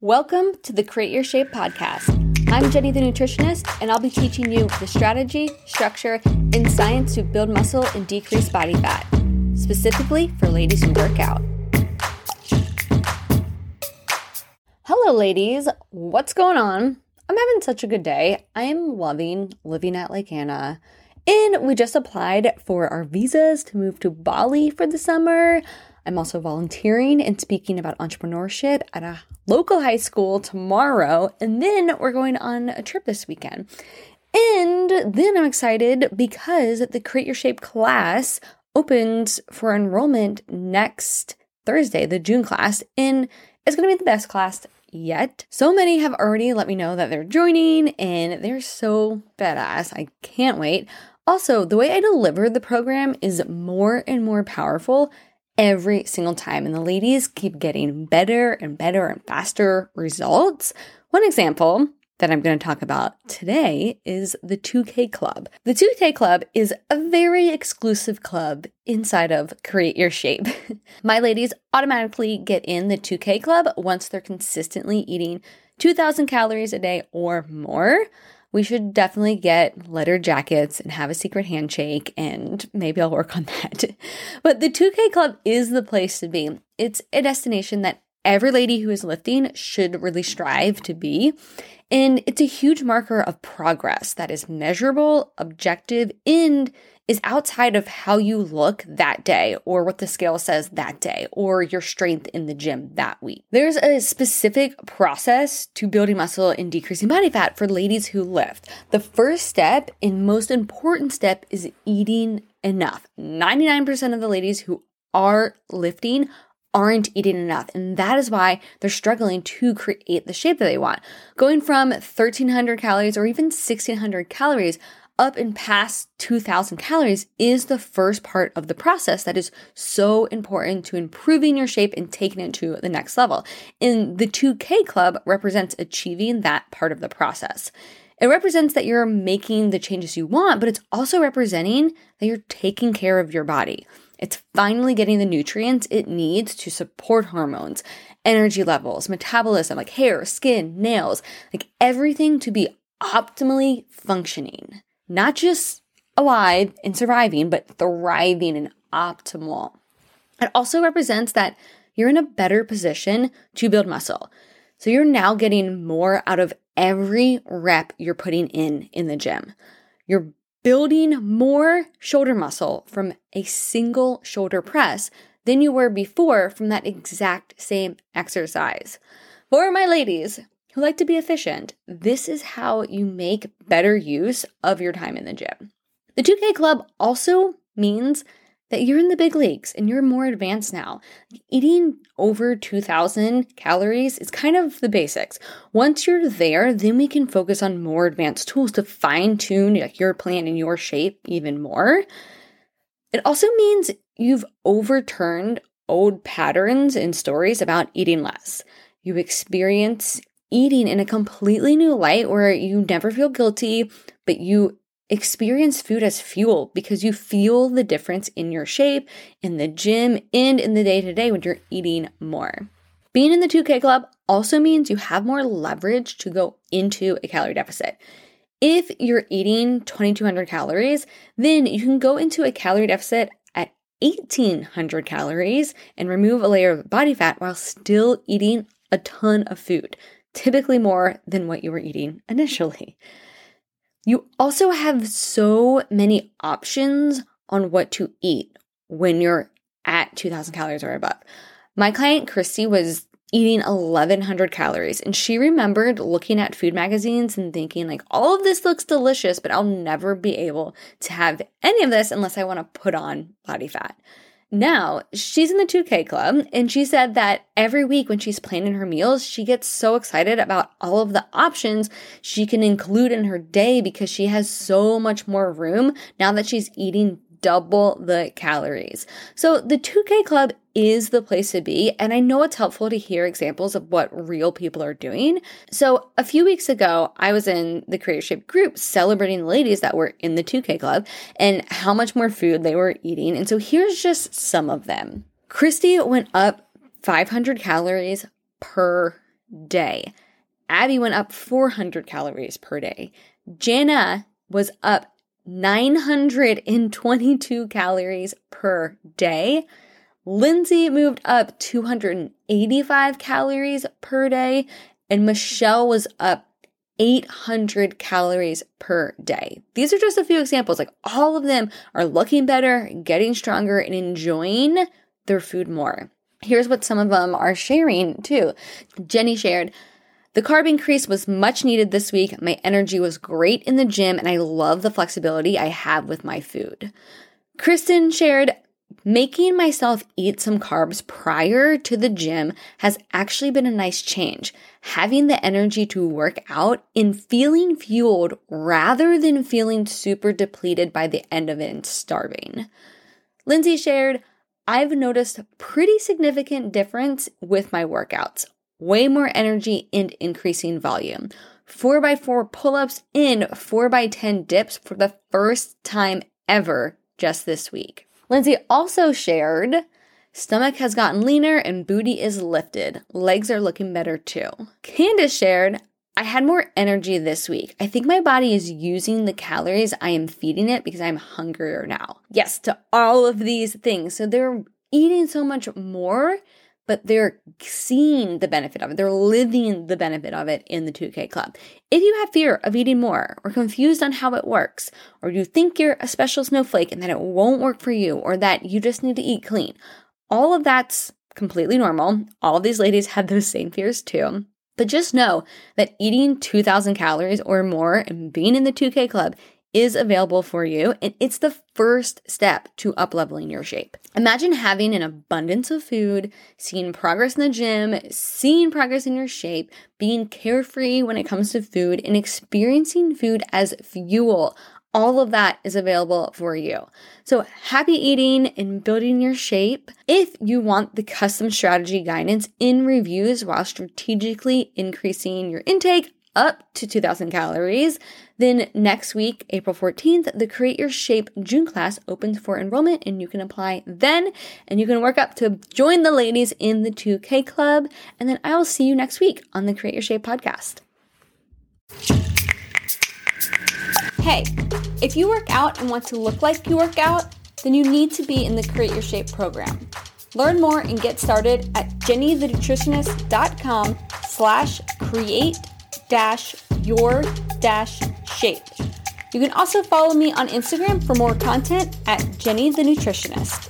Welcome to the Create Your Shape podcast. I'm Jenny the nutritionist, and I'll be teaching you the strategy, structure, and science to build muscle and decrease body fat, specifically for ladies who work out. Hello, ladies. What's going on? I'm having such a good day. I am loving living at Lake Anna. And we just applied for our visas to move to Bali for the summer. I'm also volunteering and speaking about entrepreneurship at a local high school tomorrow. And then we're going on a trip this weekend. And then I'm excited because the Create Your Shape class opens for enrollment next Thursday, the June class. And it's going to be the best class yet. So many have already let me know that they're joining and they're so badass. I can't wait. Also, the way I deliver the program is more and more powerful every single time. And the ladies keep getting better and better and faster results. One example that I'm going to talk about today is the 2K Club. The 2K Club is a very exclusive club inside of Create Your Shape. My ladies automatically get in the 2K Club once they're consistently eating 2,000 calories a day or more we should definitely get letter jackets and have a secret handshake, and maybe I'll work on that. but the 2K Club is the place to be. It's a destination that every lady who is lifting should really strive to be. And it's a huge marker of progress that is measurable, objective, and is outside of how you look that day or what the scale says that day or your strength in the gym that week. There's a specific process to building muscle and decreasing body fat for ladies who lift. The first step and most important step is eating enough. 99% of the ladies who are lifting aren't eating enough. And that is why they're struggling to create the shape that they want. Going from 1300 calories or even 1600 calories up and past 2000 calories is the first part of the process that is so important to improving your shape and taking it to the next level. And the 2K club represents achieving that part of the process. It represents that you're making the changes you want, but it's also representing that you're taking care of your body. It's finally getting the nutrients it needs to support hormones, energy levels, metabolism, like hair, skin, nails, like everything to be optimally functioning not just alive and surviving, but thriving and optimal. It also represents that you're in a better position to build muscle. So you're now getting more out of every rep you're putting in in the gym. You're building more shoulder muscle from a single shoulder press than you were before from that exact same exercise. For my ladies, who like to be efficient, this is how you make better use of your time in the gym. The 2K Club also means that you're in the big leagues and you're more advanced now. Eating over 2000 calories is kind of the basics. Once you're there, then we can focus on more advanced tools to fine tune your plan and your shape even more. It also means you've overturned old patterns and stories about eating less. You experience eating in a completely new light where you never feel guilty, but you experience food as fuel because you feel the difference in your shape, in the gym, and in the day to day when you're eating more. Being in the 2K club also means you have more leverage to go into a calorie deficit. If you're eating 2200 calories, then you can go into a calorie deficit at 1800 calories and remove a layer of body fat while still eating a ton of food typically more than what you were eating initially. You also have so many options on what to eat when you're at 2000 calories or above. My client Christy was eating 1100 calories and she remembered looking at food magazines and thinking like all of this looks delicious but I'll never be able to have any of this unless I want to put on body fat. Now, she's in the 2K club, and she said that every week when she's planning her meals, she gets so excited about all of the options she can include in her day because she has so much more room now that she's eating double the calories. So the 2K Club is the place to be. And I know it's helpful to hear examples of what real people are doing. So a few weeks ago, I was in the Shape group celebrating the ladies that were in the 2K Club and how much more food they were eating. And so here's just some of them. Christy went up 500 calories per day. Abby went up 400 calories per day. Jana was up 922 calories per day. Lindsay moved up 285 calories per day, and Michelle was up 800 calories per day. These are just a few examples. Like all of them are looking better, getting stronger, and enjoying their food more. Here's what some of them are sharing too. Jenny shared, the carb increase was much needed this week. My energy was great in the gym, and I love the flexibility I have with my food. Kristen shared, Making myself eat some carbs prior to the gym has actually been a nice change. Having the energy to work out and feeling fueled rather than feeling super depleted by the end of it and starving. Lindsay shared, I've noticed pretty significant difference with my workouts. Way more energy and increasing volume. 4x4 pull ups and 4x10 dips for the first time ever just this week. Lindsay also shared stomach has gotten leaner and booty is lifted. Legs are looking better too. Candace shared, I had more energy this week. I think my body is using the calories I am feeding it because I'm hungrier now. Yes, to all of these things. So they're eating so much more, but they're seeing the benefit of it. They're living the benefit of it in the 2K Club. If you have fear of eating more or confused on how it works, or you think you're a special snowflake and that it won't work for you, or that you just need to eat clean, all of that's completely normal. All of these ladies have those same fears too. But just know that eating 2,000 calories or more and being in the 2K club is available for you, and it's the first step to upleveling your shape. Imagine having an abundance of food, seeing progress in the gym, seeing progress in your shape, being carefree when it comes to food, and experiencing food as fuel all of that is available for you. So happy eating and building your shape. If you want the custom strategy guidance in reviews while strategically increasing your intake up to 2000 calories, then next week, April 14th, the Create Your Shape June class opens for enrollment and you can apply then and you can work up to join the ladies in the 2K club. And then I will see you next week on the Create Your Shape podcast. Hey, if you work out and want to look like you work out, then you need to be in the Create Your Shape program. Learn more and get started at jennythenutritionist.com slash create dash your dash shape. You can also follow me on Instagram for more content at Jenny the Nutritionist.